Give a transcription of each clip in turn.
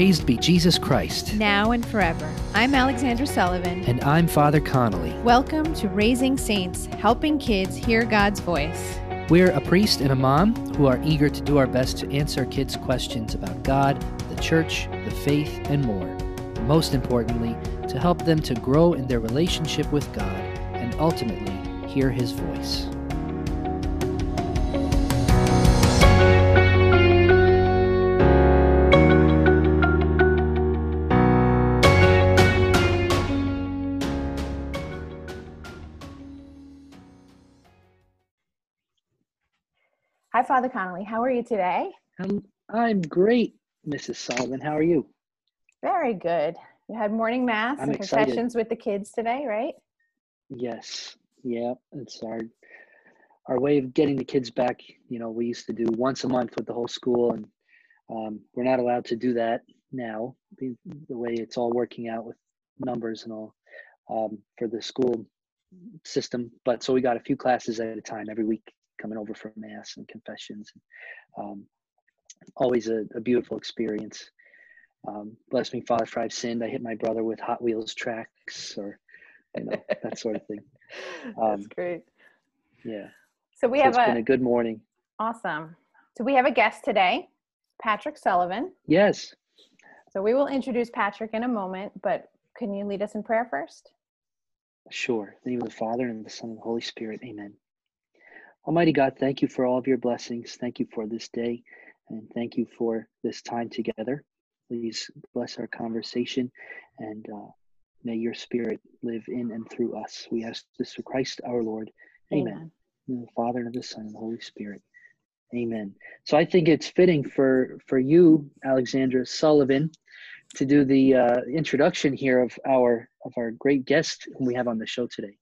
Praised be Jesus Christ. now and forever. I'm Alexandra Sullivan. And I'm Father Connolly. Welcome to Raising Saints, helping kids hear God's voice. We're a priest and a mom who are eager to do our best to answer kids' questions about God, the church, the faith, and more. Most importantly, to help them to grow in their relationship with God and ultimately hear His voice. Father Connolly. How are you today? Um, I'm great, Mrs. Sullivan. How are you? Very good. You had morning mass I'm and excited. confessions with the kids today, right? Yes. Yeah, it's our our way of getting the kids back. You know, we used to do once a month with the whole school, and um, we're not allowed to do that now. The, the way it's all working out with numbers and all um, for the school system. But so we got a few classes at a time every week, coming over for mass and confessions. Um, always a, a beautiful experience. Um, bless me, Father, for I've sinned. I hit my brother with Hot Wheels tracks, or you know that sort of thing. That's Um, great. Yeah. So we So have a a good morning. awesome. So we have a guest today, Patrick Sullivan. Yes. So we will introduce Patrick in a moment, but can you lead us in prayer first? Sure. In the name of the Father and the Son and the Holy Spirit. Amen. Almighty God, thank you for all of your blessings. Thank you for this day. And thank you for this time together. Please bless our conversation and uh, may your spirit live in and through us. We ask this through Christ our Lord. Amen. In the Father and of the Son and the Holy Spirit. Amen. So I think it's fitting for for you, Alexandra Sullivan, to do the uh, introduction here of our of our great guest whom we have on the show today.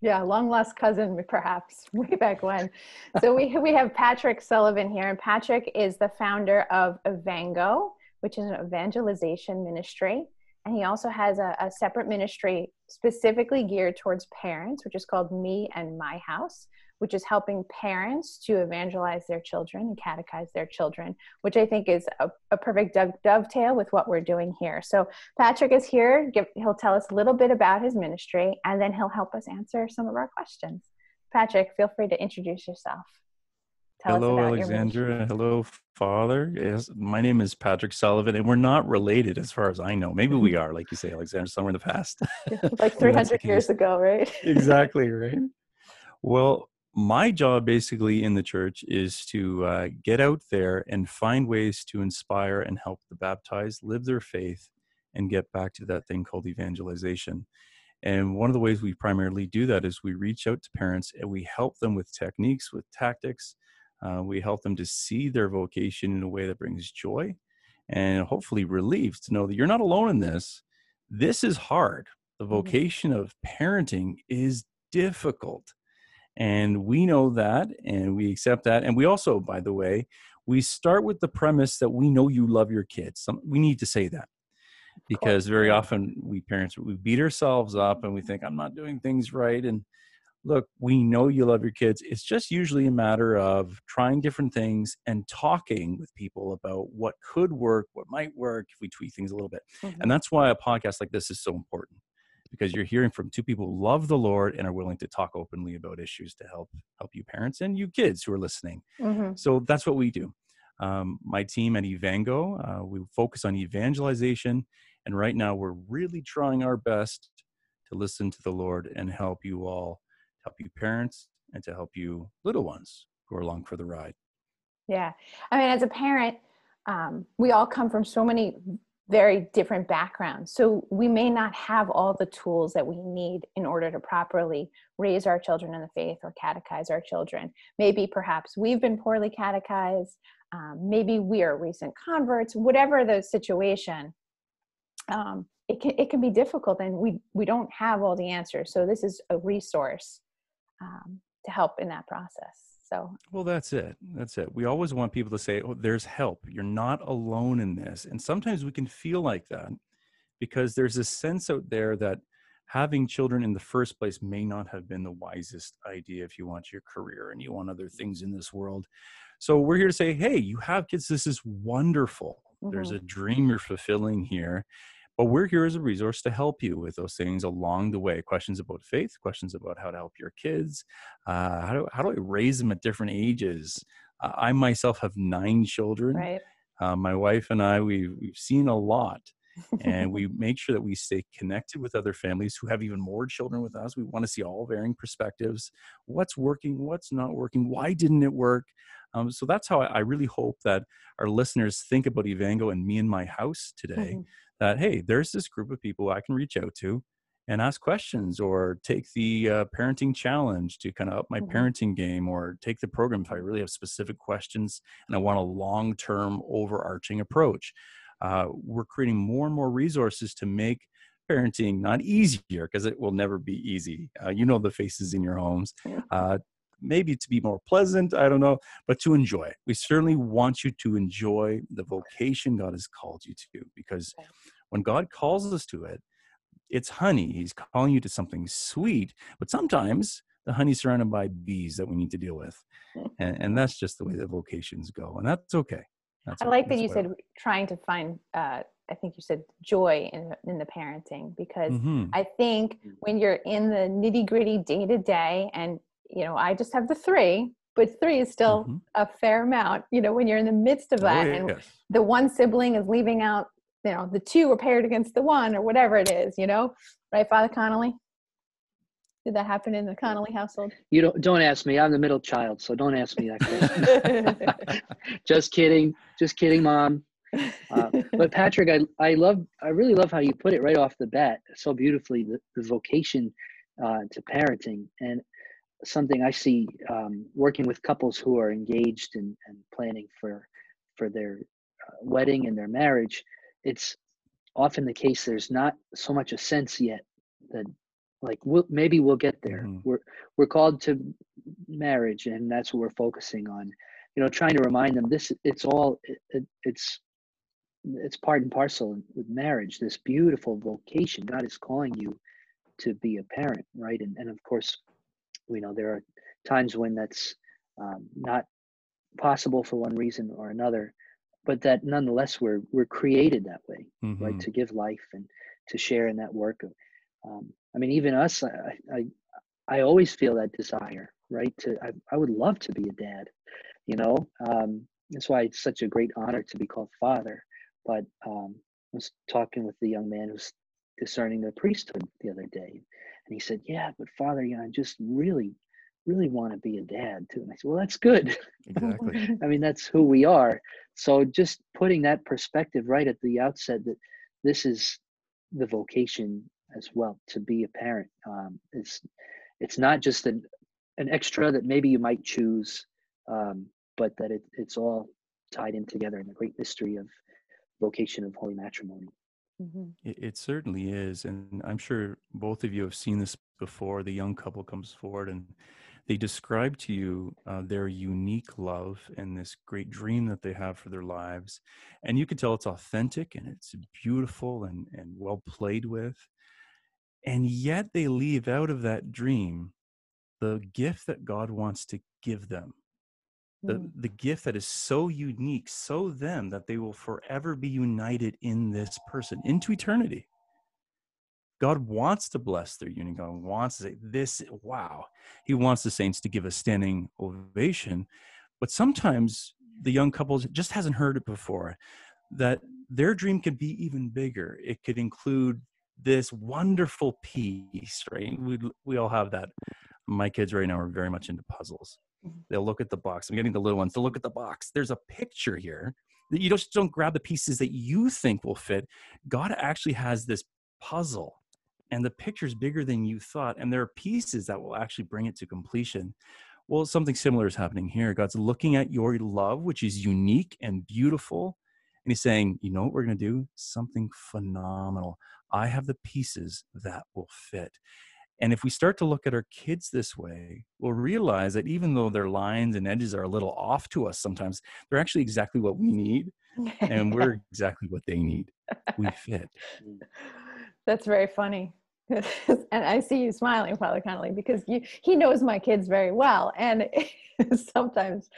Yeah, long lost cousin, perhaps way back when. So we we have Patrick Sullivan here, and Patrick is the founder of Evango, which is an evangelization ministry, and he also has a, a separate ministry specifically geared towards parents, which is called Me and My House, which is helping parents to evangelize their children and catechize their children, which I think is a, a perfect dove, dovetail with what we're doing here. So Patrick is here. Give, he'll tell us a little bit about his ministry, and then he'll help us answer some of our questions. Patrick, feel free to introduce yourself. Tell Hello, Alexandra. Hello, Father. Yes, my name is Patrick Sullivan, and we're not related as far as I know. Maybe we are, like you say, Alexandra, somewhere in the past. like 300 years ago, right? exactly, right? Well, my job basically in the church is to uh, get out there and find ways to inspire and help the baptized live their faith and get back to that thing called evangelization. And one of the ways we primarily do that is we reach out to parents and we help them with techniques, with tactics. Uh, we help them to see their vocation in a way that brings joy and hopefully relief to know that you're not alone in this. This is hard. The Mhm. vocation of parenting is difficult. And we know that and we accept that. And we also, by the way, we start with the premise that we know you love your kids. We need to say that because very often we parents we beat ourselves up and we think i'm not doing things right and look we know you love your kids it's just usually a matter of trying different things and talking with people about what could work what might work if we tweak things a little bit Mhm. and that's why a podcast like this is so important because you're hearing from two people who love the lord and are willing to talk openly about issues to help help you parents and you kids who are listening Mhm. so that's what we do. Um, my team at Evango, uh, we focus on evangelization, and right now we're really trying our best to listen to the Lord and help you all, help you parents, and to help you little ones who are along for the ride. Yeah. I mean, as a parent, um, we all come from so many very different backgrounds. So we may not have all the tools that we need in order to properly raise our children in the faith or catechize our children. Maybe perhaps we've been poorly catechized. Um, maybe we are recent converts, whatever the situation. Um, it can, it can be difficult and we, we don't have all the answers. So this is a resource um, to help in that process. So Well, that's it. That's it. We always want people to say, oh, there's help. You're not alone in this. And sometimes we can feel like that because there's a sense out there that having children in the first place may not have been the wisest idea if you want your career and you want other things in this world. So we're here to say, hey, you have kids. This is wonderful. Mm-hmm. There's a dream you're fulfilling here. But we're here as a resource to help you with those things along the way. Questions about faith, questions about how to help your kids, uh, how, do, how do I raise them at different ages? Uh, I myself have nine children. Right. Uh, my wife and I, we've, we've seen a lot. And we make sure that we stay connected with other families who have even more children with us. We want to see all varying perspectives. What's working? What's not working? Why didn't it work? Um, so that's how I, I, really hope that our listeners think about Evango and me and my house today. Mm-hmm that hey there's this group of people i can reach out to and ask questions or take the uh, parenting challenge to kind of up my mm-hmm. parenting game or take the program if i really have specific questions and i want a long-term overarching approach uh, we're creating more and more resources to make parenting not easier because it will never be easy. Uh, you know the faces in your homes. Uh, maybe to be more pleasant i don't know but to enjoy we certainly want you to enjoy the vocation god has called you to because when god calls us to it it's honey. He's calling you to something sweet but sometimes the honey's surrounded by bees that we need to deal with. And, and that's just the way the vocations go and that's okay that's i like that you said trying to find uh, I think you said joy in in the parenting because mm-hmm. I think when you're in the nitty gritty day to day and you know, I just have the three, but three is still mm-hmm. a fair amount, you know, when you're in the midst of that oh, and the one sibling is leaving out, you know, the two are paired against the one or whatever it is, you know, right, Father Connolly? Did that happen in the Connolly household? You don't don't ask me. I'm the middle child, so don't ask me that question. just kidding. Just kidding, mom. Uh, but Patrick, I I love I really love how you put it right off the bat so beautifully the, the vocation uh, to parenting and something I see um, working with couples who are engaged and, and planning for for their uh, wedding and their marriage. It's often the case there's not so much a sense yet that like we'll, maybe we'll get there. Mm-hmm. We're we're called to marriage, and that's what we're focusing on. You know, trying to remind them this it's all it, it, it's it's part and parcel with marriage. This beautiful vocation God is calling you to be a parent, right? And and of course we know there are times when that's um, not possible for one reason or another but that nonetheless we're we're created that way mm-hmm. right to give life and to share in that work um, i mean even us I, I i always feel that desire right to i, I would love to be a dad you know um, that's why it's such a great honor to be called father but um, i was talking with the young man who's discerning the priesthood the other day and he said, Yeah, but Father, you know, I just really, really want to be a dad too. And I said, Well, that's good. Exactly. I mean, that's who we are. So just putting that perspective right at the outset that this is the vocation as well to be a parent. Um, it's it's not just an an extra that maybe you might choose, um, but that it, it's all tied in together in the great mystery of vocation of holy matrimony. Mm-hmm. It, it certainly is. And I'm sure both of you have seen this before. The young couple comes forward and they describe to you uh, their unique love and this great dream that they have for their lives. And you can tell it's authentic and it's beautiful and, and well played with. And yet they leave out of that dream the gift that God wants to give them the, mm. the gift that is so unique, so them, that they will forever be united in this person into eternity. God wants to bless their union. God wants to say, This, wow. He wants the saints to give a standing ovation. But sometimes the young couple just hasn't heard it before that their dream could be even bigger. It could include this wonderful piece, right? We, we all have that. My kids right now are very much into puzzles. Mm-hmm. They'll look at the box. I'm getting the little ones to look at the box. There's a picture here that you just don't grab the pieces that you think will fit. God actually has this puzzle, and the picture's bigger than you thought. And there are pieces that will actually bring it to completion. Well, something similar is happening here. God's looking at your love, which is unique and beautiful. And he's saying, you know what we're going to do? Something phenomenal. I have the pieces that will fit. And if we start to look at our kids this way, we'll realize that even though their lines and edges are a little off to us sometimes, they're actually exactly what we need. and we're exactly what they need. We fit. That's very funny. and I see you smiling, Father Connolly, because you, he knows my kids very well. And sometimes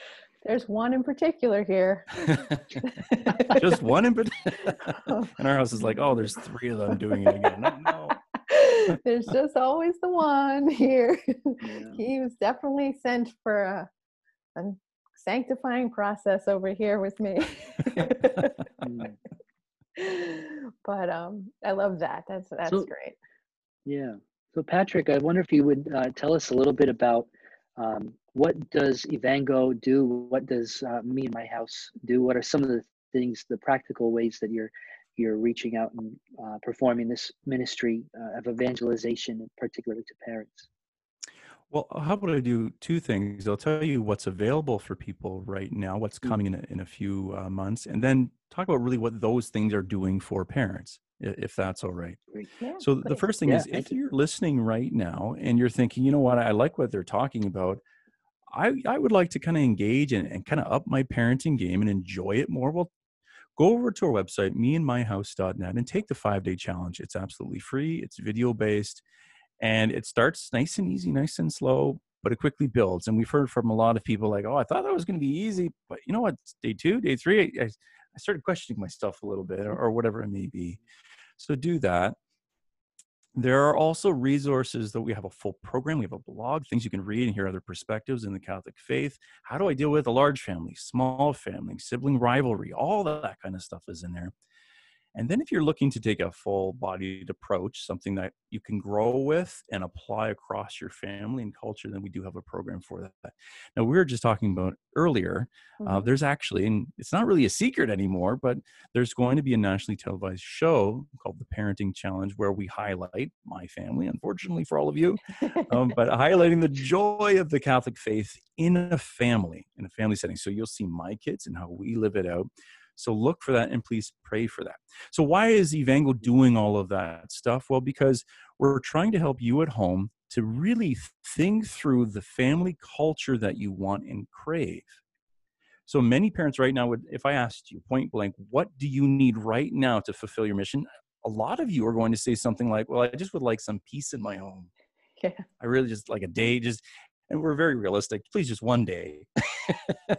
There's one in particular here. Just one in particular. and our house is like, oh, there's three of them doing it again. No, no. There's just always the one here. Yeah. He was definitely sent for a, a sanctifying process over here with me. But um, I love that. That's that's So- great. Yeah. So Patrick, I wonder if you would uh, tell us a little bit about um, what does Evango do? What does uh, me and my house do? What are some of the things, the practical ways that you're you're reaching out and uh, performing this ministry uh, of evangelization, particularly to parents? Well, how about I do two things? I'll tell you what's available for people right now, what's Mm. coming in a, in a few uh, months, and then talk about really what those things are doing for parents, if that's all right. Yeah, So the first thing Yeah, is if you. you're listening right now and you're thinking, you know what, I like what they're talking about. I, I would like to kind of engage and, and kind of up my parenting game and enjoy it more. Well, go over to our website, meandmyhouse.net, and take the five day challenge. It's absolutely free, it's video based, and it starts nice and easy, nice and slow, but it quickly builds. And we've heard from a lot of people like, oh, I thought that was going to be easy, but you know what? Day two, day three, I, I started questioning myself a little bit or, or whatever it may be. So do that. There are also resources that we have a full program. We have a blog, things you can read and hear other perspectives in the Catholic faith. How do I deal with a large family, small family, sibling rivalry? All that kind of stuff is in there. And then, if you're looking to take a full bodied approach, something that you can grow with and apply across your family and culture, then we do have a program for that. Now, we were just talking about earlier, uh, Mhm. there's actually, and it's not really a secret anymore, but there's going to be a nationally televised show called The Parenting Challenge where we highlight my family, unfortunately for all of you, um, but highlighting the joy of the Catholic faith in a family, in a family setting. So you'll see my kids and how we live it out. So look for that and please pray for that. So why is Evango doing all of that stuff? Well, because we're trying to help you at home to really think through the family culture that you want and crave. So many parents right now would, if I asked you point blank, what do you need right now to fulfill your mission? A lot of you are going to say something like, well, I just would like some peace in my home. yeah. I really just like a day, just, and we're very realistic. Please, just one day.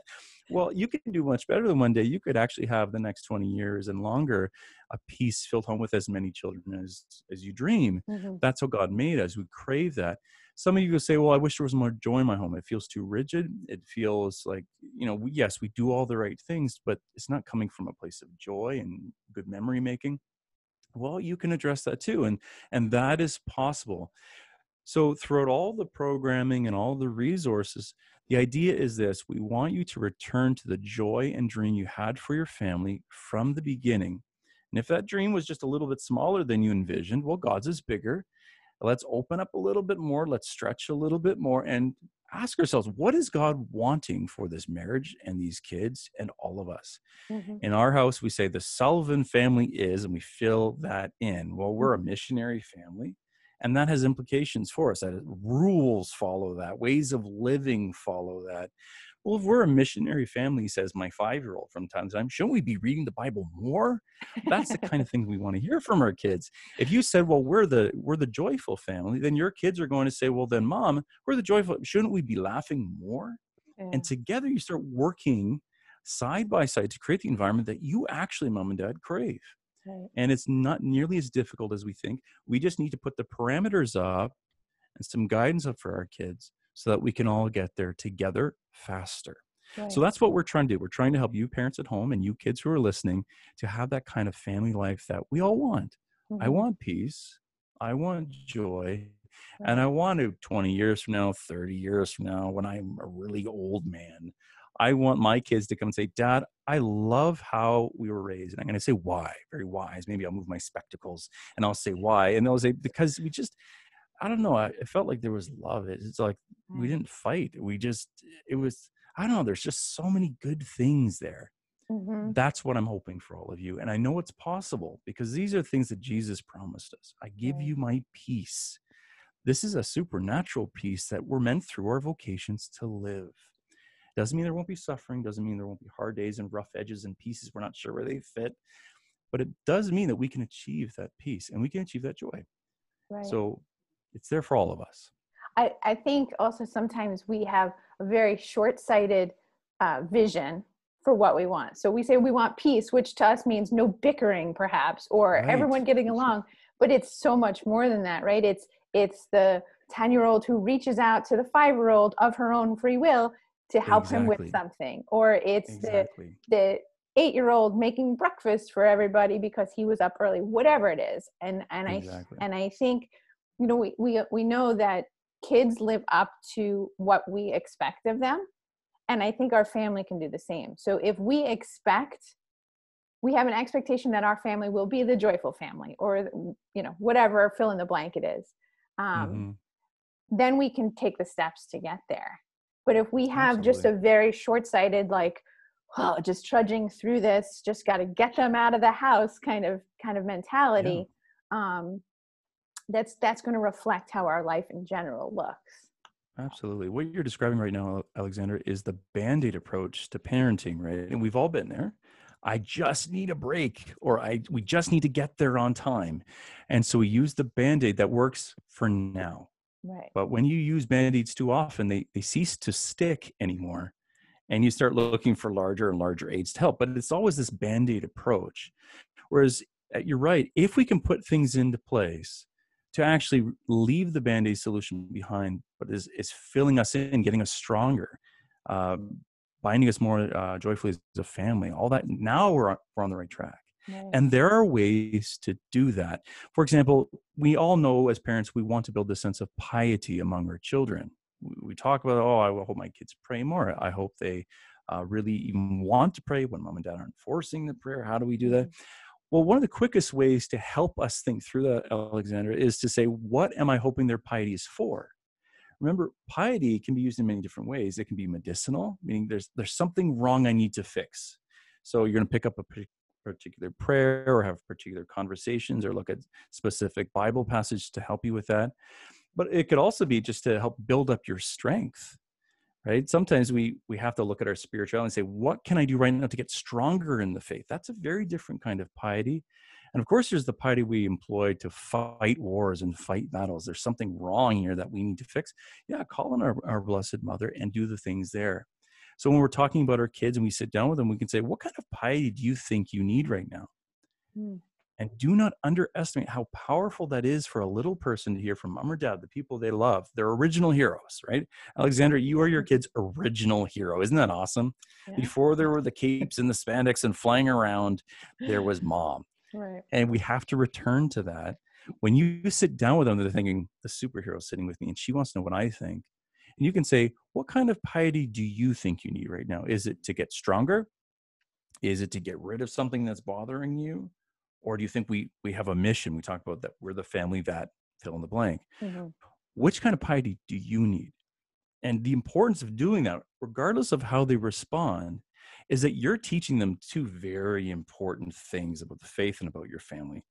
well, you can do much better than one day. You could actually have the next 20 years and longer a peace filled home with as many children as as you dream. Mhm. That's how God made us. We crave that. Some of you will say, "Well, I wish there was more joy in my home. It feels too rigid. It feels like, you know, we, yes, we do all the right things, but it's not coming from a place of joy and good memory making." Well, you can address that too, and and that is possible. So, throughout all the programming and all the resources, the idea is this we want you to return to the joy and dream you had for your family from the beginning. And if that dream was just a little bit smaller than you envisioned, well, God's is bigger. Let's open up a little bit more, let's stretch a little bit more, and ask ourselves what is God wanting for this marriage and these kids and all of us? Mhm. In our house, we say the Sullivan family is, and we fill that in. Well, we're a missionary family, and that has implications for us. That rules follow that, ways of living follow that. Well, if we're a missionary family, says my five year old from time to time, shouldn't we be reading the Bible more? That's the kind of thing we want to hear from our kids. If you said, "Well, we're the we're the joyful family," then your kids are going to say, "Well, then, mom, we're the joyful. Shouldn't we be laughing more?" Yeah. and together you start working side by side to create the environment that you actually mom and dad crave Right. and it's not nearly as difficult as we think. We just need to put the parameters up and some guidance up for our kids so that we can all get there together faster. Right. so that's what we're trying to do. We're trying to help you parents at home and you kids who are listening to have that kind of family life that we all want. I Mhm. want peace. I want joy. And I want to 20 years from now, 30 years from now, when I'm a really old man, I want my kids to come and say, Dad, I love how we were raised. And I'm going to say why, very wise. Maybe I'll move my spectacles and I'll say why. And they'll say, because we just, I don't know, I, it felt like there was love. It's like we didn't fight. We just, it was, I don't know, there's just so many good things there. Mhm. That's what I'm hoping for all of you. And I know it's possible because these are things that Jesus promised us. I give you my peace. This is a supernatural peace that we're meant through our vocations to live. Doesn't mean there won't be suffering, doesn't mean there won't be hard days and rough edges and pieces we're not sure where they fit. But it does mean that we can achieve that peace and we can achieve that joy. Right. So it's there for all of us. I, I think also sometimes we have a very short-sighted uh, vision for what we want. So we say we want peace, which to us means no bickering, perhaps, or Right. everyone getting along. But it's so much more than that, right? It's it's the ten year old who reaches out to the five year old of her own free will to help him with something, or it's the Exactly. the eight year old making breakfast for everybody because he was up early whatever it is and and Exactly. i and i think you know we we, we know that kids live up to what we expect of them and i think our family can do the same so if we expect we have an expectation that our family will be the joyful family or you know whatever fill in the blank it is um, Mhm. then we can take the steps to get there. But if we have just a very short sighted, like, oh, just trudging through this, just got to get them out of the house kind of kind of mentality, um, that's that's going to reflect how our life in general looks. Absolutely. What you're describing right now, Alexandra, is the band aid approach to parenting, right? And we've all been there. I just need a break, or I we just need to get there on time. And so we use the band aid that works for now. Right. But when you use band aids too often, they, they cease to stick anymore. And you start looking for larger and larger aids to help. But it's always this band aid approach. Whereas uh, you're right, if we can put things into place to actually leave the band aid solution behind, but is, is filling us in, getting us stronger, uh, binding us more uh, joyfully as a family, all that, now we're on, we're on the right track. And there are ways to do that. For example, we all know as parents, we want to build a sense of piety among our children. We, talk about, oh, I hope my kids pray more. I hope they uh, really even want to pray when mom and dad aren't forcing the prayer. How do we do that? Well, one of the quickest ways to help us think through that, Alexandra, is to say, what am I hoping their piety is for? Remember, piety can be used in many different ways. It can be medicinal, meaning there's there's something wrong I need to fix. So you're going to pick up a particular prayer or have particular conversations or look at specific Bible passage to help you with that. But it could also be just to help build up your strength. Right? Sometimes we we have to look at our spirituality and say, what can I do right now to get stronger in the faith? That's a very different kind of piety. And of course, there's the piety we employ to fight wars and fight battles. There's something wrong here that we need to fix. Yeah, call on our, our Blessed Mother and do the things there. So when we're talking about our kids and we sit down with them, we can say, What kind of piety do you think you need right now? Hmm. And do not underestimate how powerful that is for a little person to hear from mom or dad, the people they love, their original heroes, right? Alexandra, you are your kid's original hero. Isn't that awesome? Yeah. Before there were the capes and the spandex and flying around, there was mom. Right. And we have to return to that. When you sit down with them, they're thinking, the superhero's sitting with me and she wants to know what I think. And you can say, what kind of piety do you think you need right now? Is it to get stronger? Is it to get rid of something that's bothering you? Or do you think we we have a mission? We talk about that we're the family that fill in the blank. Mhm. Which kind of piety do you need? And the importance of doing that, regardless of how they respond, is that you're teaching them two very important things about the faith and about your family.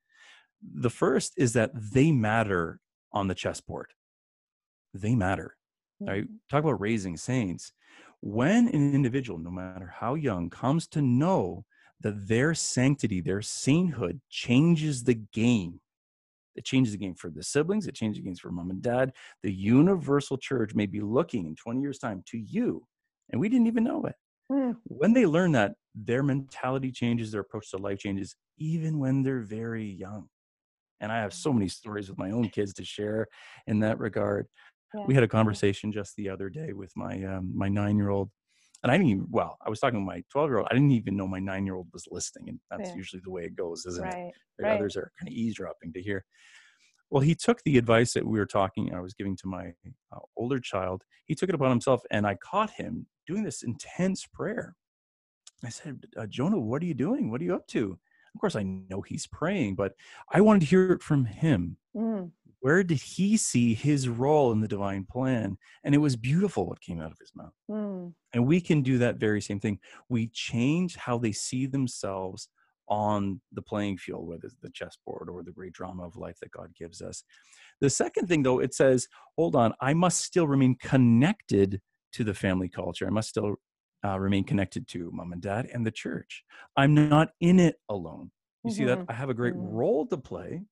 The first is that they matter on the chessboard. They matter. Right? Talk about raising saints. When an individual, no matter how young, comes to know that their sanctity, their sainthood changes the game, it changes the game for the siblings, it changes the game for mom and dad. The universal church may be looking in 20 years' time to you, and we didn't even know it. Mm. When they learn that, their mentality changes, their approach to life changes, even when they're very young. And I have so many stories with my own kids to share in that regard. Yeah. We had a conversation just the other day with my um, my nine year old, and I didn't even well, I was talking to my twelve year old. I didn't even know my nine year old was listening, and that's Yeah. usually the way it goes, isn't it? Right. The right. Others are kind of eavesdropping to hear. Well, he took the advice that we were talking, I was giving to my uh, older child. He took it upon himself, and I caught him doing this intense prayer. I said, uh, Jonah, what are you doing? What are you up to? Of course, I know he's praying, but I wanted to hear it from him. Mm. Where did he see his role in the divine plan? And it was beautiful what came out of his mouth. Mm. And we can do that very same thing. We change how they see themselves on the playing field, whether it's the chessboard or the great drama of life that God gives us. The second thing, though, it says, hold on, I must still remain connected to the family culture. I must still uh, remain connected to mom and dad and the church. I'm not in it alone. You see that? Mhm. I have a great Mhm. role to play,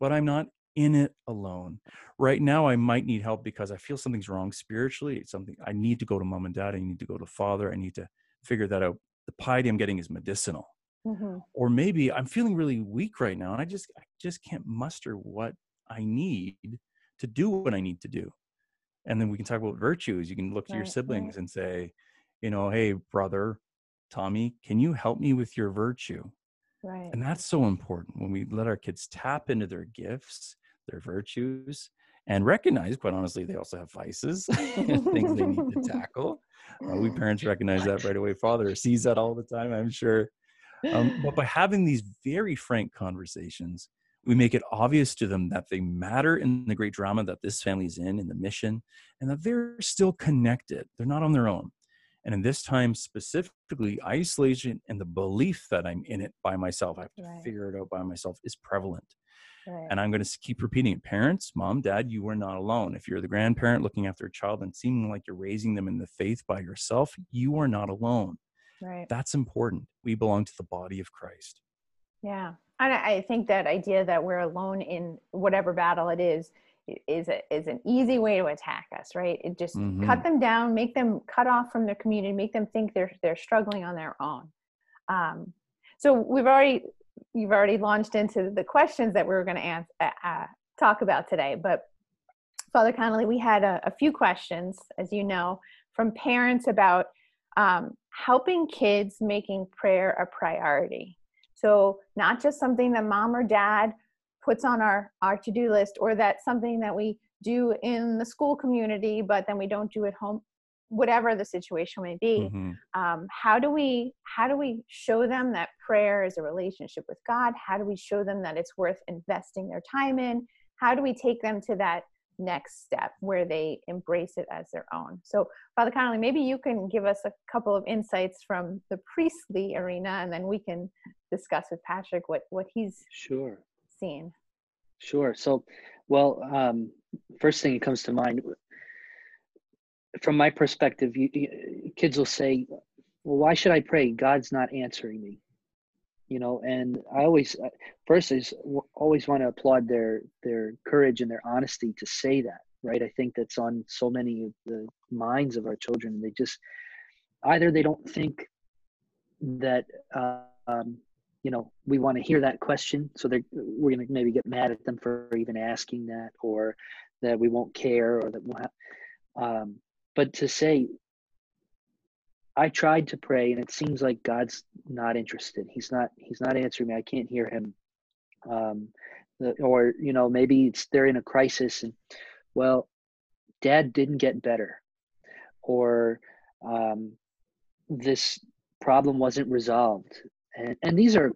but I'm not in it alone. Right now, I might need help because I feel something's wrong spiritually. It's something I need to go to mom and dad. I need to go to father. I need to figure that out. The piety I'm getting is medicinal. Mm-hmm. Or maybe I'm feeling really weak right now and I just I just can't muster what I need to do what I need to do. And then we can talk about virtues. You can look to right, your siblings right. and say, you know, hey, brother, Tommy, can you help me with your virtue? Right. And that's so important when we let our kids tap into their gifts, their virtues, and recognize, quite honestly, they also have vices and things they need to tackle. Uh, we parents recognize that right away. Father sees that all the time, I'm sure. Um, but by having these very frank conversations, we make it obvious to them that they matter in the great drama that this family is in, in the mission, and that they're still connected. They're not on their own. And in this time specifically, isolation and the belief that I'm in it by myself, I have to right. figure it out by myself, is prevalent. Right. And I'm going to keep repeating it. Parents, mom, dad, you are not alone. If you're the grandparent looking after a child and seeming like you're raising them in the faith by yourself, you are not alone. Right. That's important. We belong to the body of Christ. Yeah. And I think that idea that we're alone in whatever battle it is is a, is an easy way to attack us, right? It just mm-hmm. cut them down, make them cut off from their community, make them think they're they're struggling on their own. Um, so we've already you've already launched into the questions that we were going to uh, uh, talk about today, but Father Connolly, we had a, a, few questions, as you know, from parents about um, helping kids making prayer a priority. So not just something that mom or dad puts on our, our to-do list or that's something that we do in the school community, but then we don't do at home, whatever the situation may be. Mm-hmm. Um, how do we how do we show them that prayer is a relationship with God? How do we show them that it's worth investing their time in? How do we take them to that next step where they embrace it as their own. So, Father Connolly, maybe you can give us a couple of insights from the priestly arena, and then we can discuss with Patrick what what he's sure seen. Sure. So, well, um, first thing that comes to mind, from my perspective, you, you, kids will say, "Well, why should I pray? God's not answering me." you know and i always uh, first is always want to applaud their their courage and their honesty to say that right i think that's on so many of the minds of our children they just either they don't think that um, you know we want to hear that question so they're we're going to maybe get mad at them for even asking that or that we won't care or that we'll have, um, but to say I tried to pray and it seems like God's not interested. He's not he's not answering me. I can't hear him. Um, or you know maybe it's they're in a crisis and well dad didn't get better or um, this problem wasn't resolved and, and these are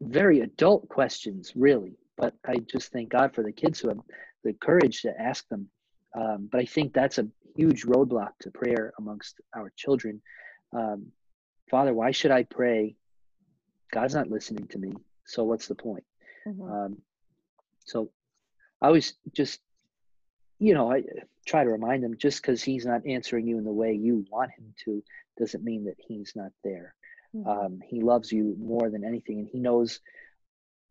very adult questions really but i just thank god for the kids who have the courage to ask them um, but i think that's a huge roadblock to prayer amongst our children. Um, Father, why should I pray? God's not listening to me. So what's the point? Mm-hmm. Um, so I always just, you know, I try to remind them just because he's not answering you in the way you want him to doesn't mean that he's not there. Mm-hmm. Um, he loves you more than anything, and he knows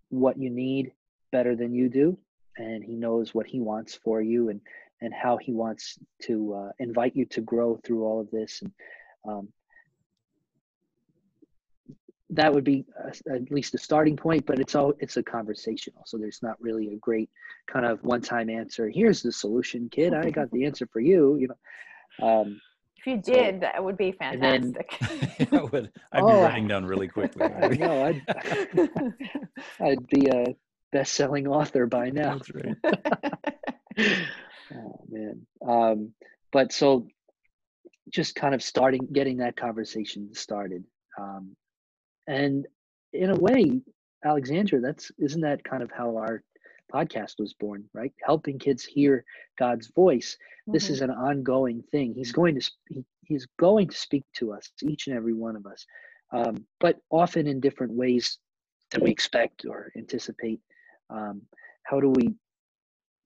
what you need better than you do, and he knows what he wants for you. And and how he wants to uh, invite you to grow through all of this. And um, that would be a, at least a starting point but it's all it's a conversational. So there's not really a great kind of one-time answer. Here's the solution kid. I got the answer for you you know. Um, if you did so, that would be fantastic then, I would, i'd oh, be writing down really quickly. No I'd, I'd be a best-selling author by now. That's right Oh man. Um, but so just kind of starting getting that conversation started. Um, and in a way, Alexandra, that's isn't that kind of how our podcast was born, right? Helping kids hear God's voice. Mm-hmm. This is an ongoing thing. He's going to he, he's going to speak to us, each and every one of us, um, but often in different ways than we expect or anticipate. Um, how do we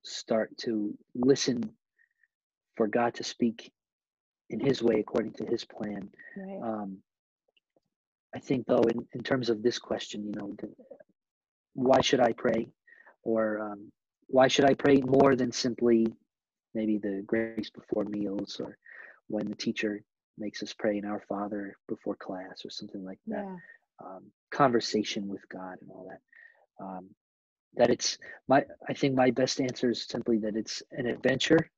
start to listen for God to speak in His way according to His plan. Right. Um, I think, though, in, in terms of this question, you know, the, why should I pray? Or um, why should I pray more than simply maybe the grace before meals or when the teacher makes us pray in our Father before class or something like that? Yeah. Um, conversation with God and all that. Um, that it's my, I think my best answer is simply that it's an adventure,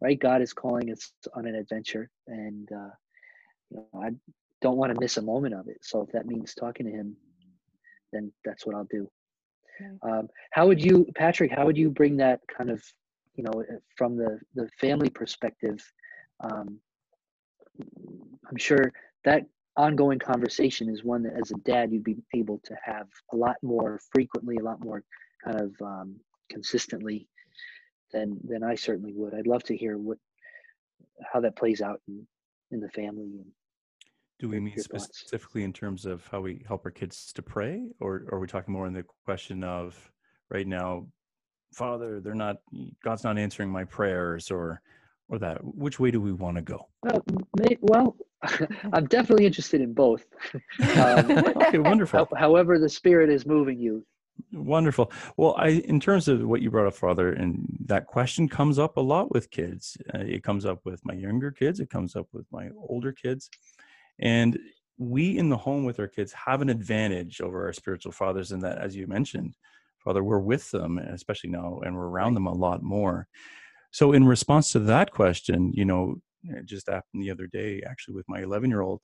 right? God is calling us on an adventure, and uh, you know, I don't want to miss a moment of it. So if that means talking to Him, then that's what I'll do. Um, how would you, Patrick? How would you bring that kind of, you know, uh, from the the family perspective? Um, I'm sure that ongoing conversation is one that, as a dad, you'd be able to have a lot more frequently, a lot more kind of um, consistently than than I certainly would. I'd love to hear what how that plays out in in the family and do we mean specifically in terms of how we help our kids to pray, or, or are we talking more in the question of right now, Father, they're not, God's not answering my prayers, or or that? Which way do we want to go? Well, well I'm definitely interested in both. um, okay, wonderful. However, the Spirit is moving you. Wonderful. Well, I, in terms of what you brought up, Father, and that question comes up a lot with kids. Uh, it comes up with my younger kids. It comes up with my older kids. And we in the home with our kids have an advantage over our spiritual fathers in that, as you mentioned, Father, we're with them, especially now, and we're around them a lot more. So, in response to that question, you know, it just happened the other day, actually, with my 11 year old,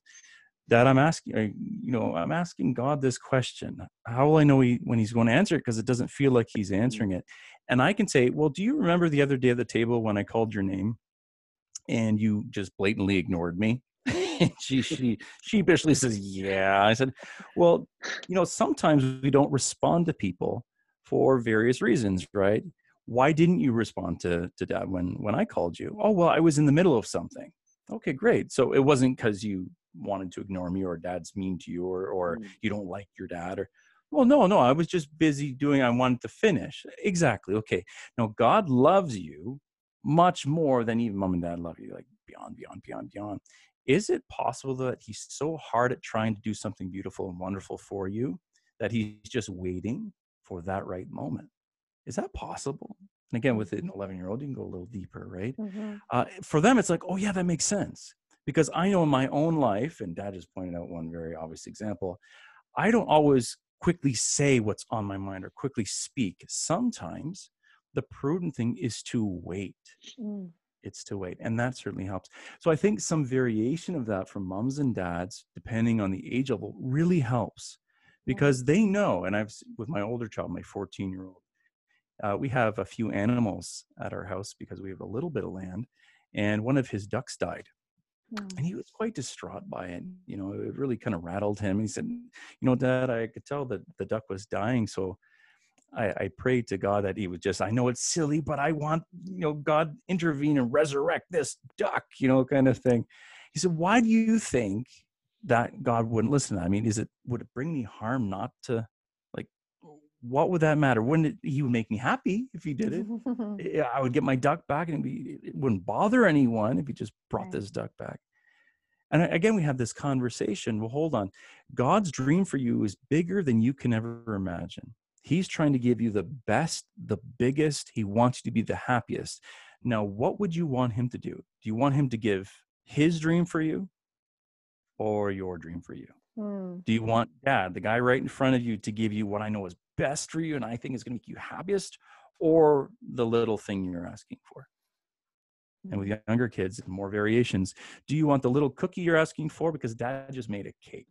that I'm asking, uh, you know, I'm asking God this question. How will I know he, when He's going to answer it? Because it doesn't feel like He's mm-hmm. answering it. And I can say, well, do you remember the other day at the table when I called your name and you just blatantly ignored me? she she sheepishly says, "Yeah." I said, "Well, you know, sometimes we don't respond to people for various reasons, right? Why didn't you respond to to dad when when I called you? Oh, well, I was in the middle of something. Okay, great. So it wasn't because you wanted to ignore me or dad's mean to you or or mm. you don't like your dad or well no no i was just busy doing i wanted to finish exactly okay now god loves you much more than even mom and dad love you like beyond beyond beyond beyond is it possible that he's so hard at trying to do something beautiful and wonderful for you that he's just waiting for that right moment? Is that possible? And again, with an mm-hmm. 11 year old, you can go a little deeper, right? Mm-hmm. Uh, for them, it's like, oh, yeah, that makes sense. Because I know in my own life, and dad just pointed out one very obvious example, I don't always quickly say what's on my mind or quickly speak. Sometimes the prudent thing is to wait. Mm it's to wait and that certainly helps so i think some variation of that from moms and dads depending on the age level really helps because they know and i've with my older child my 14 year old uh, we have a few animals at our house because we have a little bit of land and one of his ducks died Hmm. and he was quite distraught by it you know it really kind of rattled him he said you know dad i could tell that the duck was dying so I, I prayed to God that He would just, I know it's silly, but I want, you know, God intervene and resurrect this duck, you know, kind of thing. He said, Why do you think that God wouldn't listen? I mean, is it, would it bring me harm not to, what would that matter? Wouldn't it, He would make me happy if He did it? I would get my duck back and be, it wouldn't bother anyone if He just brought right. this duck back. And again, we have this conversation. Well, hold on. God's dream for you is bigger than you can ever imagine. He's trying to give you the best, the biggest. He wants you to be the happiest. Now, what would you want him to do? Do you want him to give his dream for you or your dream for you? Mm. Do you want dad, the guy right in front of you, to give you what I know is best for you and I think is going to make you happiest or the little thing you're asking for? And with younger kids, more variations. Do you want the little cookie you're asking for because dad just made a cake?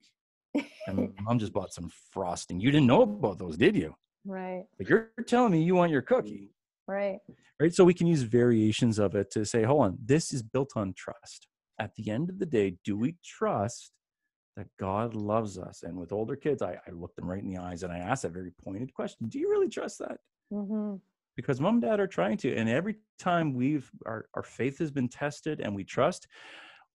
and mom just bought some frosting. You didn't know about those, did you? Right. Like you're telling me you want your cookie. Right. Right. So we can use variations of it to say, hold on, this is built on trust. At the end of the day, do we trust that God loves us? And with older kids, I, I look them right in the eyes and I ask that very pointed question Do you really trust that? Mm-hmm. Because mom and dad are trying to. And every time we've, our, our faith has been tested and we trust,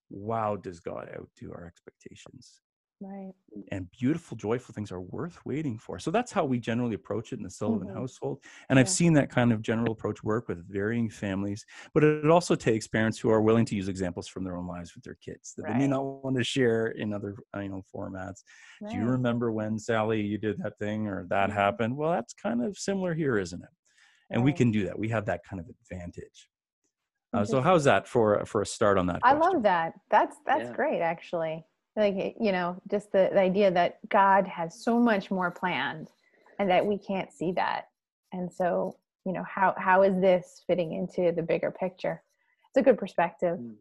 wow, does God outdo our expectations? Right. And beautiful, joyful things are worth waiting for. So that's how we generally approach it in the Sullivan mm-hmm. household. And yeah. I've seen that kind of general approach work with varying families. But it also takes parents who are willing to use examples from their own lives with their kids that right. they may not want to share in other you know formats. Right. Do you remember when Sally you did that thing or that mm-hmm. happened? Well, that's kind of similar here, isn't it? and we can do that we have that kind of advantage uh, so how's that for for a start on that I love that. That's that's Yeah. great actually. Like you know, just the, the idea that God has so much more planned and that we can't see that. And so, you know, how how is this fitting into the bigger picture? It's a good perspective. Mm.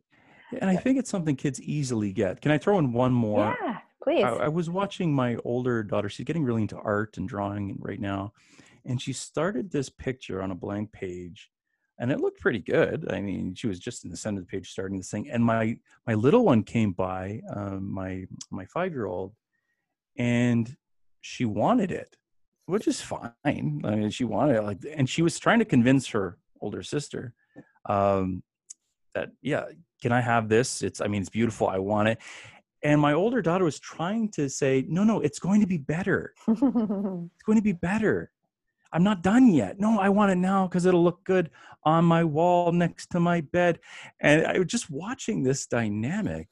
and i think it's something kids easily get can i throw in one more Yeah, please. I, I was watching my older daughter. She's getting really into art and drawing right now, and she started this picture on a blank page, and it looked pretty good. I mean, she was just in the center of the page starting this thing, and my my little one came by, um, my my five year old, and she wanted it, which is fine. I mean, she wanted it, like, and she was trying to convince her older sister um, that yeah, can I have this? It's I mean, it's beautiful. I want it and my older daughter was trying to say no no it's going to be better it's going to be better i'm not done yet. No i want it now because it'll look good on my wall next to my bed. And i was just watching this dynamic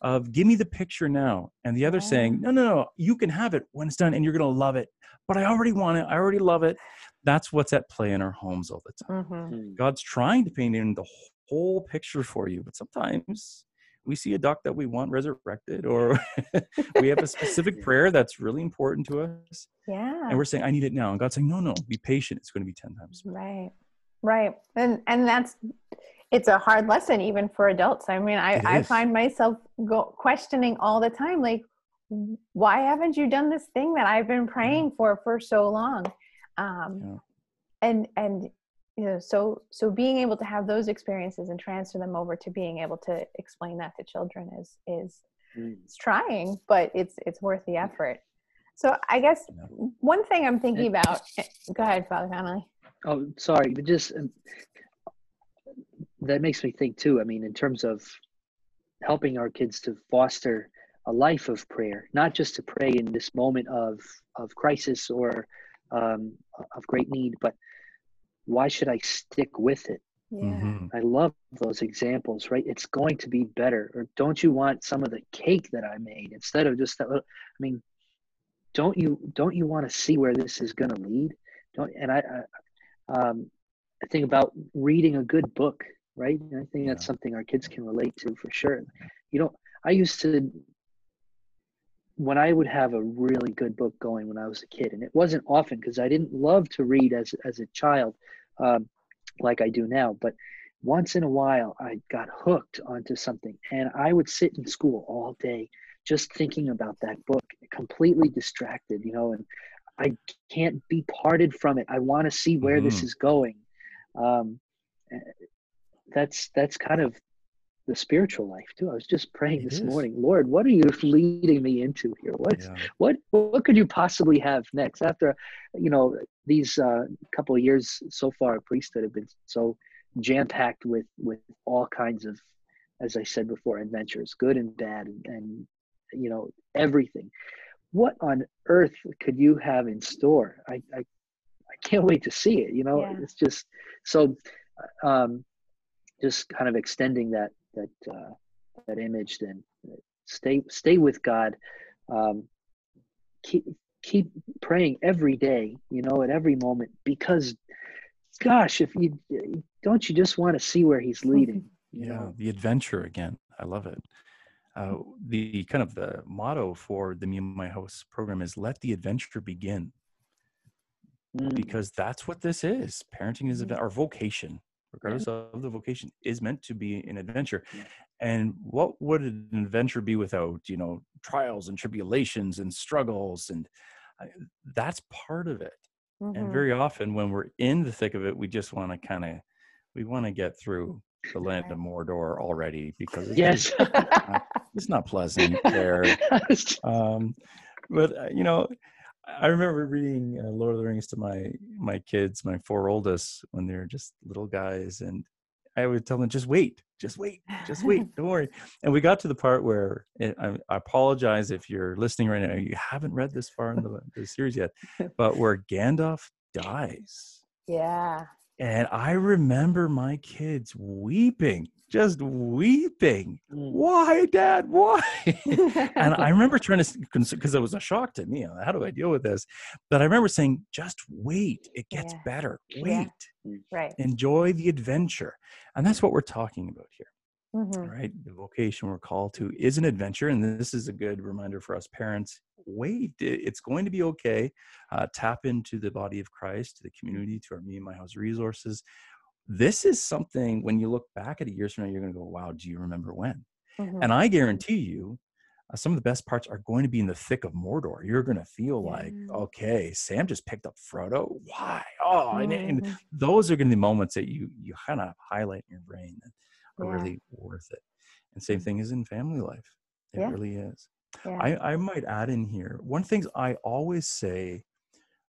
of give me the picture now. And the other saying no no no you can have it when it's done and you're going to love it but i already want it i already love it. That's what's at play in our homes all the time. Mhm. Mm. god's trying to paint in the whole picture for you but sometimes we see a duck that we want resurrected or we have a specific prayer that's really important to us Yeah. and we're saying i need it now and god's saying no no be patient it's going to be 10 times better. Right. Right. And and that's it's a hard lesson even for adults. I mean, I, I find myself go, questioning all the time, like, why haven't you done this thing that I've been praying for for so long? Um, Yeah. And and you know, so so being able to have those experiences and transfer them over to being able to explain that to children is is Mm. it's trying, but it's it's worth the effort. So I guess one thing I'm thinking about. eh, Go ahead, Father Connolly. Oh, sorry, but just um, that makes me think too. I mean, in terms of helping our kids to foster a life of prayer, not just to pray in this moment of of crisis or um, of great need, but why should I stick with it? Yeah. Mhm. I love those examples, right? It's going to be better. Or don't you want some of the cake that I made instead of just that? little- I mean, don't you don't you want to see where this is going to lead? Don't and I, I um, I think about reading a good book, right? And I think that's something our kids can relate to for sure. You know, I used to when I would have a really good book going when I was a kid, and it wasn't often because I didn't love to read as as a child. Um, like I do now. But once in a while, I got hooked onto something, and I would sit in school all day just thinking about that book, completely distracted, you know, and I can't be parted from it. I want to see where this Mhm. is going. Um, eh, that's that's kind of the spiritual life too. I was just praying It this is. morning, Lord, what are you leading me into here? What's Yeah. what what could you possibly have next after you know these uh, couple of years so far of priesthood have been so jam packed with with all kinds of as i said before adventures good and bad and, and you know everything. What on earth could you have in store? I i, I can't wait to see it you know? Yeah. it's just so um just kind of extending that that uh that image then. Stay stay with god. Um keep keep praying every day you know at every moment because gosh if you don't you just want to see where he's leading? You yeah. know? the adventure again. I love it. Uh, the kind of the motto for the me and my house program is let the adventure begin. Mm, because that's what this is. Parenting is about our vocation regardless of the vocation is meant to be an adventure. Yeah. And what would an adventure be without you know trials and tribulations and struggles and I, that's part of it. And Mhm. very often when we're in the thick of it we just want to kind of we want to get through the land of mordor already because it's, yes. it's not pleasant there. Um, but uh, you know, I remember reading uh, Lord of the Rings to my my kids, my four oldest, when they were just little guys, and I would tell them, "Just wait, just wait, just wait, don't worry." And we got to the part where it, I, I apologize if you're listening right now, you haven't read this far in the, the series yet, but where Gandalf dies, yeah. And I remember my kids weeping, just weeping. Mm. Why, Dad? Why? and I remember trying to, because it was a shock to me. How do I deal with this? But I remember saying, just wait. It gets Yeah. better. Yeah. Wait. right. Enjoy the adventure. And that's what we're talking about here Mhm. right? The vocation we're called to is an adventure, and this is a good reminder for us parents. Wait, it's going to be okay. Uh, tap into the body of Christ, to the community, to our Me and My House resources. This is something when you look back at it years from now, you're going to go, "Wow, do you remember when?" Mhm. And I guarantee you, uh, some of the best parts are going to be in the thick of Mordor. You're going to feel like, okay, Sam just picked up Frodo. Why? Oh, and, and Mhm. those are going to be moments that you you kind of highlight in your brain that are Yeah. really worth it. And same thing is in family life. It Yeah. really is. Yeah. I, I might add in here one thing I always say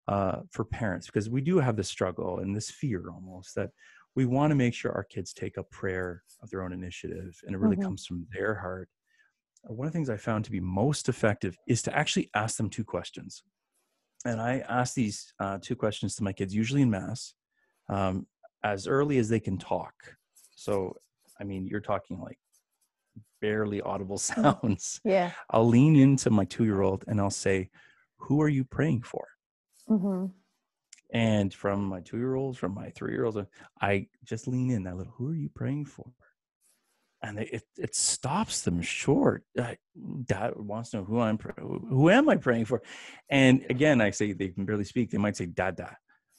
uh, for parents because we do have this struggle and this fear almost that we want to make sure our kids take up prayer of their own initiative and it really Mhm. comes from their heart. Uh, One of the things I found to be most effective is to actually ask them two questions. And I ask these uh, two questions to my kids, usually in Mass, um, as early as they can talk. So, I mean, you're talking like barely audible sounds. yeah. I'll lean into my two year old and I'll say, Who are you praying for? hmm And from my two year olds, from my three year olds, I just lean in that little, Who are you praying for? And it, it, it stops them short. Uh, Dad wants to know who I'm, who am I praying for? And again, I say they can barely speak. They might say, Dada,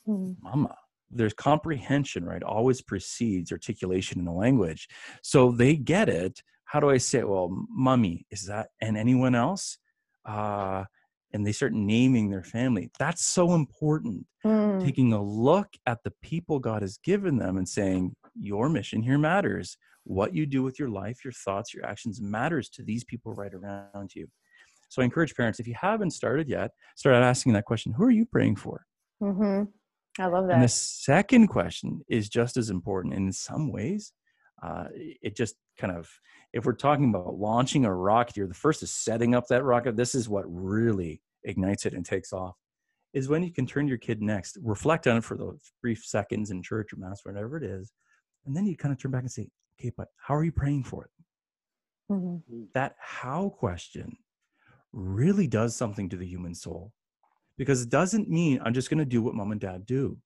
Mhm. mama. There's comprehension, right? Always precedes articulation in the language. So they get it. How do I say, it? well, mummy, is that, and anyone else? Uh, and they start naming their family. That's so important. Mm. Taking a look at the people God has given them and saying, your mission here matters. What you do with your life, your thoughts, your actions matters to these people right around you. So I encourage parents, if you haven't started yet, start asking that question Who are you praying for? Mm-hmm. I love that. And the second question is just as important. And in some ways, uh, it just kind of, if we're talking about launching a rocket here, the first is setting up that rocket. This is what really ignites it and takes off. Is when you can turn your kid next, reflect on it for those brief seconds in church or mass, whatever it is, and then you kind of turn back and say, "Okay, but how are you praying for it?" Mhm. that how question really does something to the human soul because it doesn't mean i'm just going to do what mom and dad do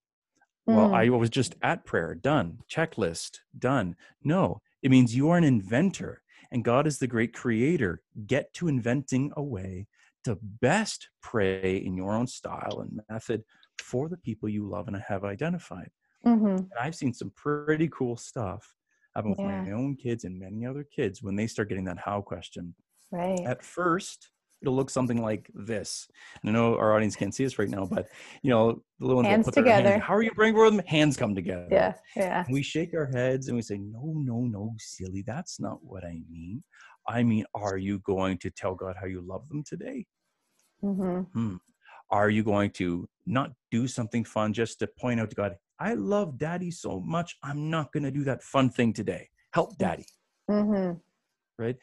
well Mm. i was just at prayer done checklist done no it means you are an inventor and god is the great creator get to inventing a way to best pray in your own style and method for the people you love and have identified Mhm. and I've seen some pretty cool stuff happen with my own kids and many other kids when they start getting that how question. Right. At first, it'll look something like this. And I know our audience can't see us right now, but you know, the little ones will Hands put their hands- together. How are you praying for them? Hands come together. Yeah. Yeah. And we shake our heads and we say, No, no, no, silly. That's not what I mean. I mean, are you going to tell God how you love them today? Hmm Hmm. Are you going to not do something fun just to point out to God, I love daddy so much. I'm not going to do that fun thing today. Help daddy. hmm Right.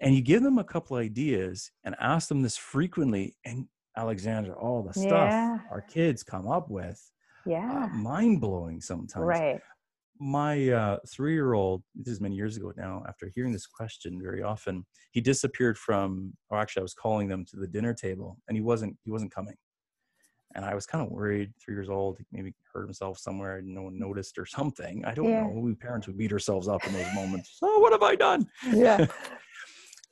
And you give them a couple ideas and ask them this frequently. And Alexandra, all the stuff Yeah. our kids come up with, uh, Yeah. mind blowing sometimes. Right. My uh, three year old, this is many years ago now, after hearing this question very often, he disappeared from, or actually, I was calling them to the dinner table and he wasn't, he wasn't coming. And I was kind of worried, three years old, he maybe hurt himself somewhere and no one noticed or something. I don't Yeah. know. We parents would beat ourselves up in those moments. Oh, what have I done? Yeah.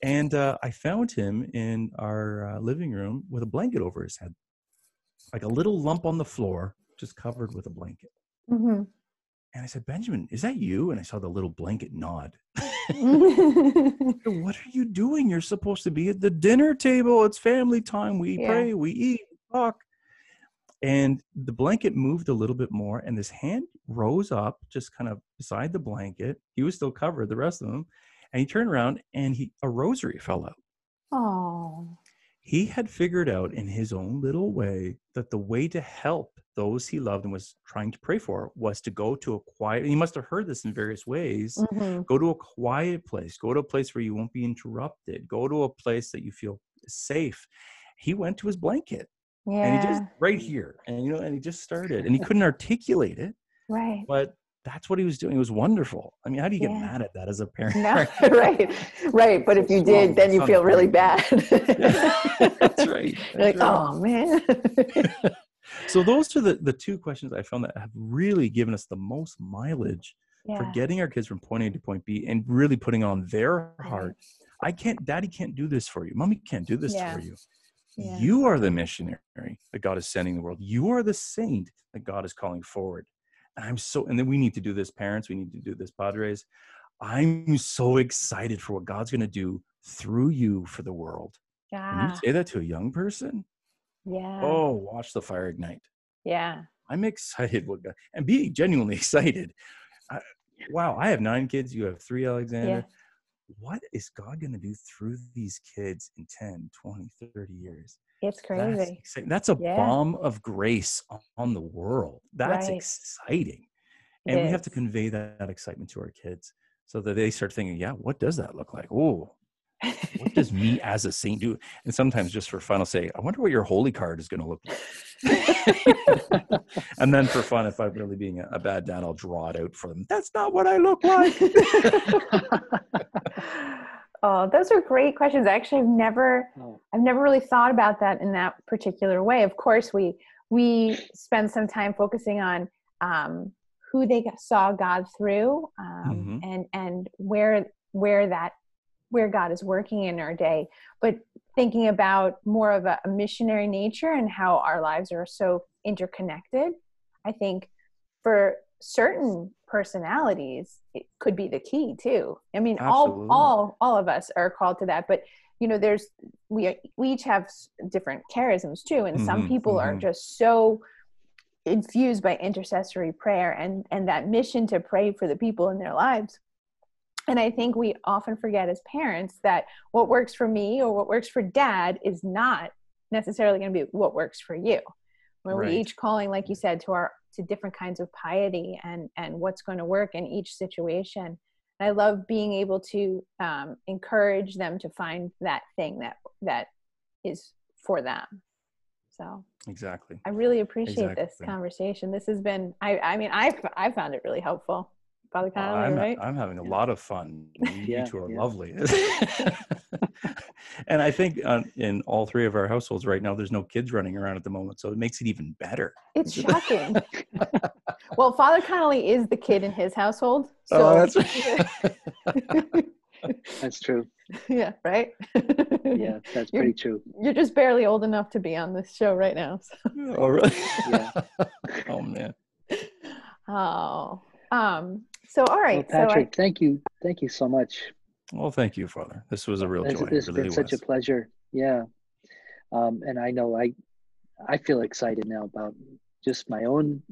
And uh, I found him in our uh, living room with a blanket over his head, like a little lump on the floor, just covered with a blanket. hmm And I said, Benjamin, is that you? And I saw the little blanket nod. what are you doing? You're supposed to be at the dinner table. It's family time. We Yeah. pray, we eat, we talk. And the blanket moved a little bit more, and this hand rose up just kind of beside the blanket. He was still covered, the rest of him. And he turned around and he a rosary fell out. Oh. he had figured out in his own little way that the way to help those he loved and was trying to pray for was to go to a quiet he must have heard this in various ways hmm go to a quiet place go to a place where you won't be interrupted go to a place that you feel safe he went to his blanket Yeah. and he just right here and you know and he just started and he couldn't articulate it Right. But that's what he was doing. It was wonderful. I mean, how do you get Yeah. mad at that as a parent? No. right, right. But if you did, then you feel really bad. that's right. You're like, right. oh man. So those are the, the two questions I found that have really given us the most mileage Yeah. for getting our kids from point A to point B and really putting on their heart. I can't, daddy can't do this for you. Mommy can't do this Yeah. for you. Yeah. You are the missionary that God is sending the world. You are the saint that God is calling forward. And I'm so, and then we need to do this, parents. We need to do this, padres. I'm so excited for what God's going to do through you for the world. When Yeah. you say that to a young person, Yeah. oh, watch the fire ignite. Yeah. I'm excited what God, and being genuinely excited. I, wow, I have nine kids. You have three, Alexandra. Yeah. What is God going to do through these kids in 10, 20, 30 years? It's crazy. exci- that's a Yeah. bomb of grace on- the world. That's Right. exciting. It And we have to convey that, that excitement to our kids so that they start thinking, yeah, what does that look like? Oh, what does me as a saint do? And sometimes just for fun, I'll say, I wonder what your holy card is going to look like. and then for fun, if I'm really being a, a bad dad, I'll draw it out for them. That's not what I look like. oh, those are great questions. Actually, I've never Oh, I've never really thought about that in that particular way. Of course, we we spend some time focusing on um, who they saw God through, um, Mhm. and and where where that where God is working in our day. But thinking about more of a, a missionary nature and how our lives are so interconnected, I think for certain personalities it could be the key too. I mean, all Absolutely. all all of us are called to that, but you know there's we we each have different charisms too and some Mhm, people are mhm. just so infused by intercessory prayer and and that mission to pray for the people in their lives and i think we often forget as parents that what works for me or what works for dad is not necessarily going to be what works for you. When Right. we each calling like you said to our to different kinds of piety and and what's going to work in each situation. And i love being able to um, encourage them to find that thing that that is for them. So exactly. i really appreciate this conversation. This has been i i mean i i found it really helpful father Well, Connolly, I'm, right I'm having a Yeah. lot of fun. You, you two are yeah. lovely. and I think uh, in all three of our households right now, there's no kids running around at the moment. So it makes it even better. it's shocking well father connolly is the kid in his household so Oh, that's right. that's true. yeah right Yeah, that's You're- pretty true. you're just barely old enough to be on this show right now so. oh, really? Yeah. oh, man. oh um so all right. Well, right so I, Patrick, thank you. Thank you so much. Well, thank you, Father. This was a real It's, joy. it's it been really such was. a pleasure. Yeah. Um, and I know I, I feel excited now about just my own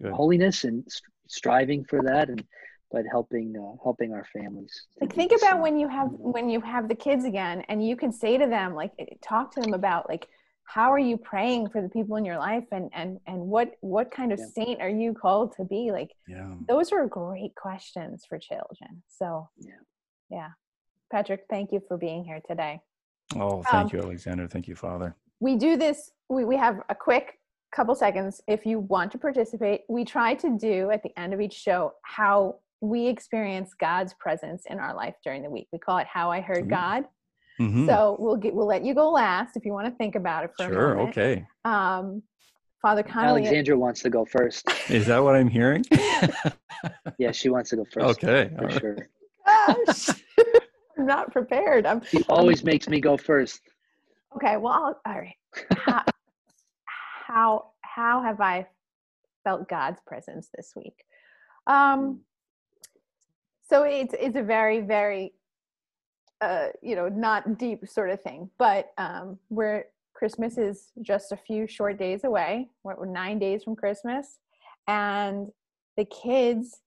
Good. holiness and st- striving for that, and but helping uh, helping our families. like think about same. when you have when you have the kids again and you can say to them like eh, talk to them about like how are you praying for the people in your life and and and what what kind of Yeah. saint are you called to be like Yeah. those are great questions for children so Yeah. yeah patrick thank you for being here today Oh, thank Um, you, Alexandra. Thank you, Father. we do this we, we have a quick couple seconds if you want to participate we try to do at the end of each show how we experience god's presence in our life during the week we call it how i heard Ooh. god Mhm. so we'll get we'll let you go last if you want to think about it for a Sure. Okay. um father connolly Alexandra wants to go first. Is that what I'm hearing? Yeah, she wants to go first. okay. for all right. sure. gosh i'm not prepared i'm She always makes me go first. okay well I'll, all right how, how how have i felt god's presence this week um so it's it's a very very uh you know not deep sort of thing. But um we're christmas is just a few short days away. We're nine days from christmas. And the kids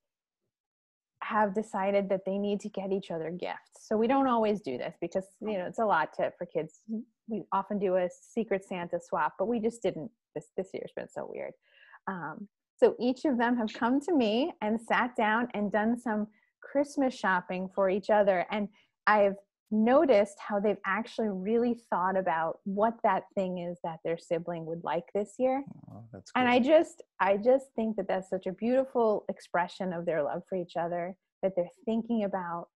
have decided that they need to get each other gifts. So we don't always do this because you know it's a lot to for kids. We often do a secret santa swap but we just didn't this this year's been so weird. Um, so each of them have come to me and sat down and done some Christmas shopping for each other. And I've noticed how they've actually really thought about what that thing is that their sibling would like this year Oh, that's and i just i just think that that's such a beautiful expression of their love for each other that they're thinking about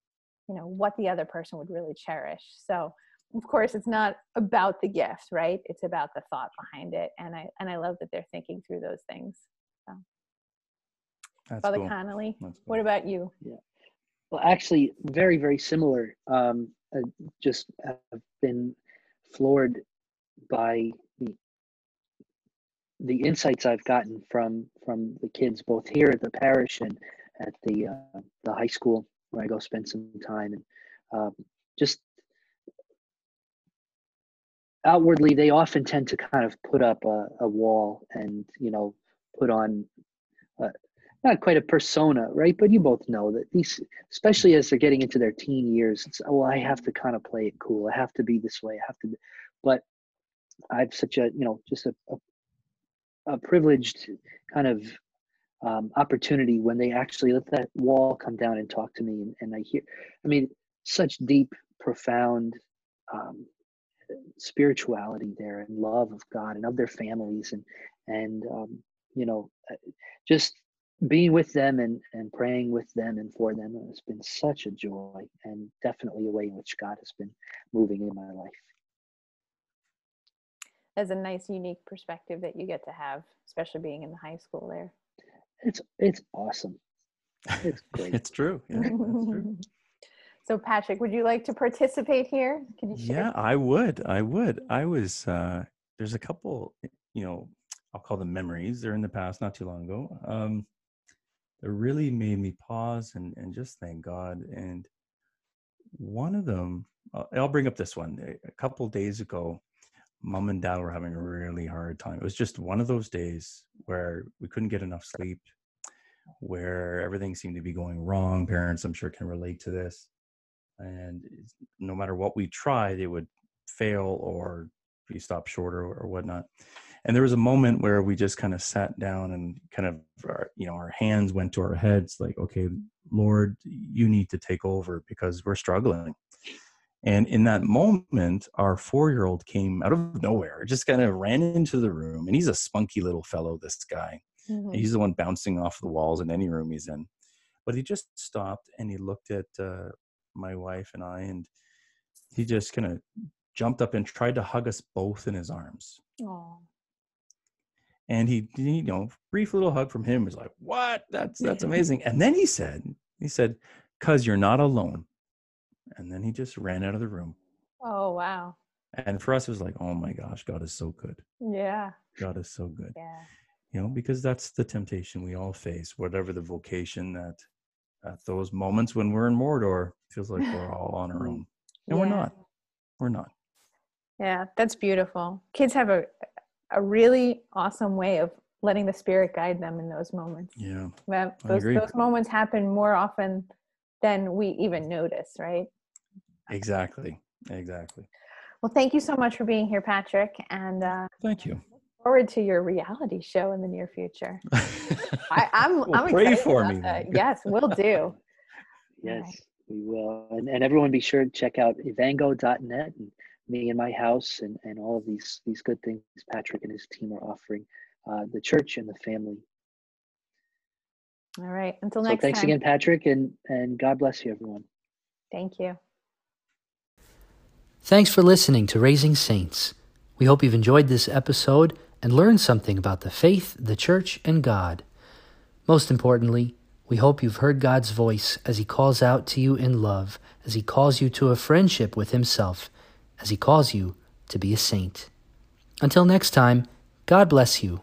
you know what the other person would really cherish so of course it's not about the gift right it's about the thought behind it and i and i love that they're thinking through those things That's father cool. connolly cool. what about you Yeah. Well, actually, very, very similar. Um, I just have been floored by the the insights I've gotten from from the kids, both here at the parish and at the uh, the high school where I go spend some time, and um, just outwardly, they often tend to kind of put up a, a wall and you know put on. Uh, not quite a persona, right? But you both know that these, especially as they're getting into their teen years, it's oh, I have to kind of play it cool. I have to be this way. I have to, be. but I've such a you know just a a, a privileged kind of um, opportunity when they actually let that wall come down and talk to me, and, and I hear, I mean, such deep, profound um, spirituality there and love of God and of their families, and and um, you know, uh, just being with them and, and praying with them and for them has been such a joy and definitely a way in which God has been moving in my life. as a nice unique perspective that you get to have especially being in the high school there It's it's awesome. It's great. it's true. Yeah, true. so patrick would you like to participate here can you share Yeah, I would. I would. I was uh there's a couple, you know, I'll call them memories. They're in the past, not too long ago. Um that really made me pause and and just thank God. And one of them, uh, I'll bring up this one. A- couple days ago, mom and dad were having a really hard time. It was just one of those days where we couldn't get enough sleep, where everything seemed to be going wrong. Parents, I'm sure, can relate to this. And no matter what we tried, it would fail or be stopped short or, or whatnot. And there was a moment where we just kind of sat down and kind of, our, you know, our hands went to our heads, like, okay, Lord, you need to take over because we're struggling. And in that moment, our four year old came out of nowhere, just kind of ran into the room. And he's a spunky little fellow, this guy. Mhm. He's the one bouncing off the walls in any room he's in. But he just stopped and he looked at uh, my wife and I, and he just kind of jumped up and tried to hug us both in his arms. Aw. And he, you know, brief little hug from him was like, "What? That's that's amazing." And then he said, he said, "Cause you're not alone." And then he just ran out of the room. oh wow And for us, it was like, "Oh my gosh, God is so good. yeah God is so good." yeah you know because that's the temptation we all face whatever the vocation that at those moments when we're in mordor feels like we're all on our own and we're not we're not Yeah, that's beautiful. Kids have a a really awesome way of letting the spirit guide them in those moments. yeah Well, I those those moments happen more often than we even notice, right? exactly exactly Well, thank you so much for being here, Patrick, and uh, thank you forward to your reality show in the near future. I, I'm Well, I'm pray excited for me that. Yes, we'll do. Yes, Alright. we will. And, and everyone be sure to check out evango.net and me and my house and, and all of these these good things Patrick and his team are offering uh, the church and the family. All right. Until So next thanks time. again, Patrick, and, and God bless you, everyone. Thank you. Thanks for listening to Raising Saints. We hope you've enjoyed this episode and learned something about the faith, the church, and God. Most importantly, we hope you've heard God's voice as He calls out to you in love, as He calls you to a friendship with Himself, as He calls you to be a saint. Until next time, God bless you.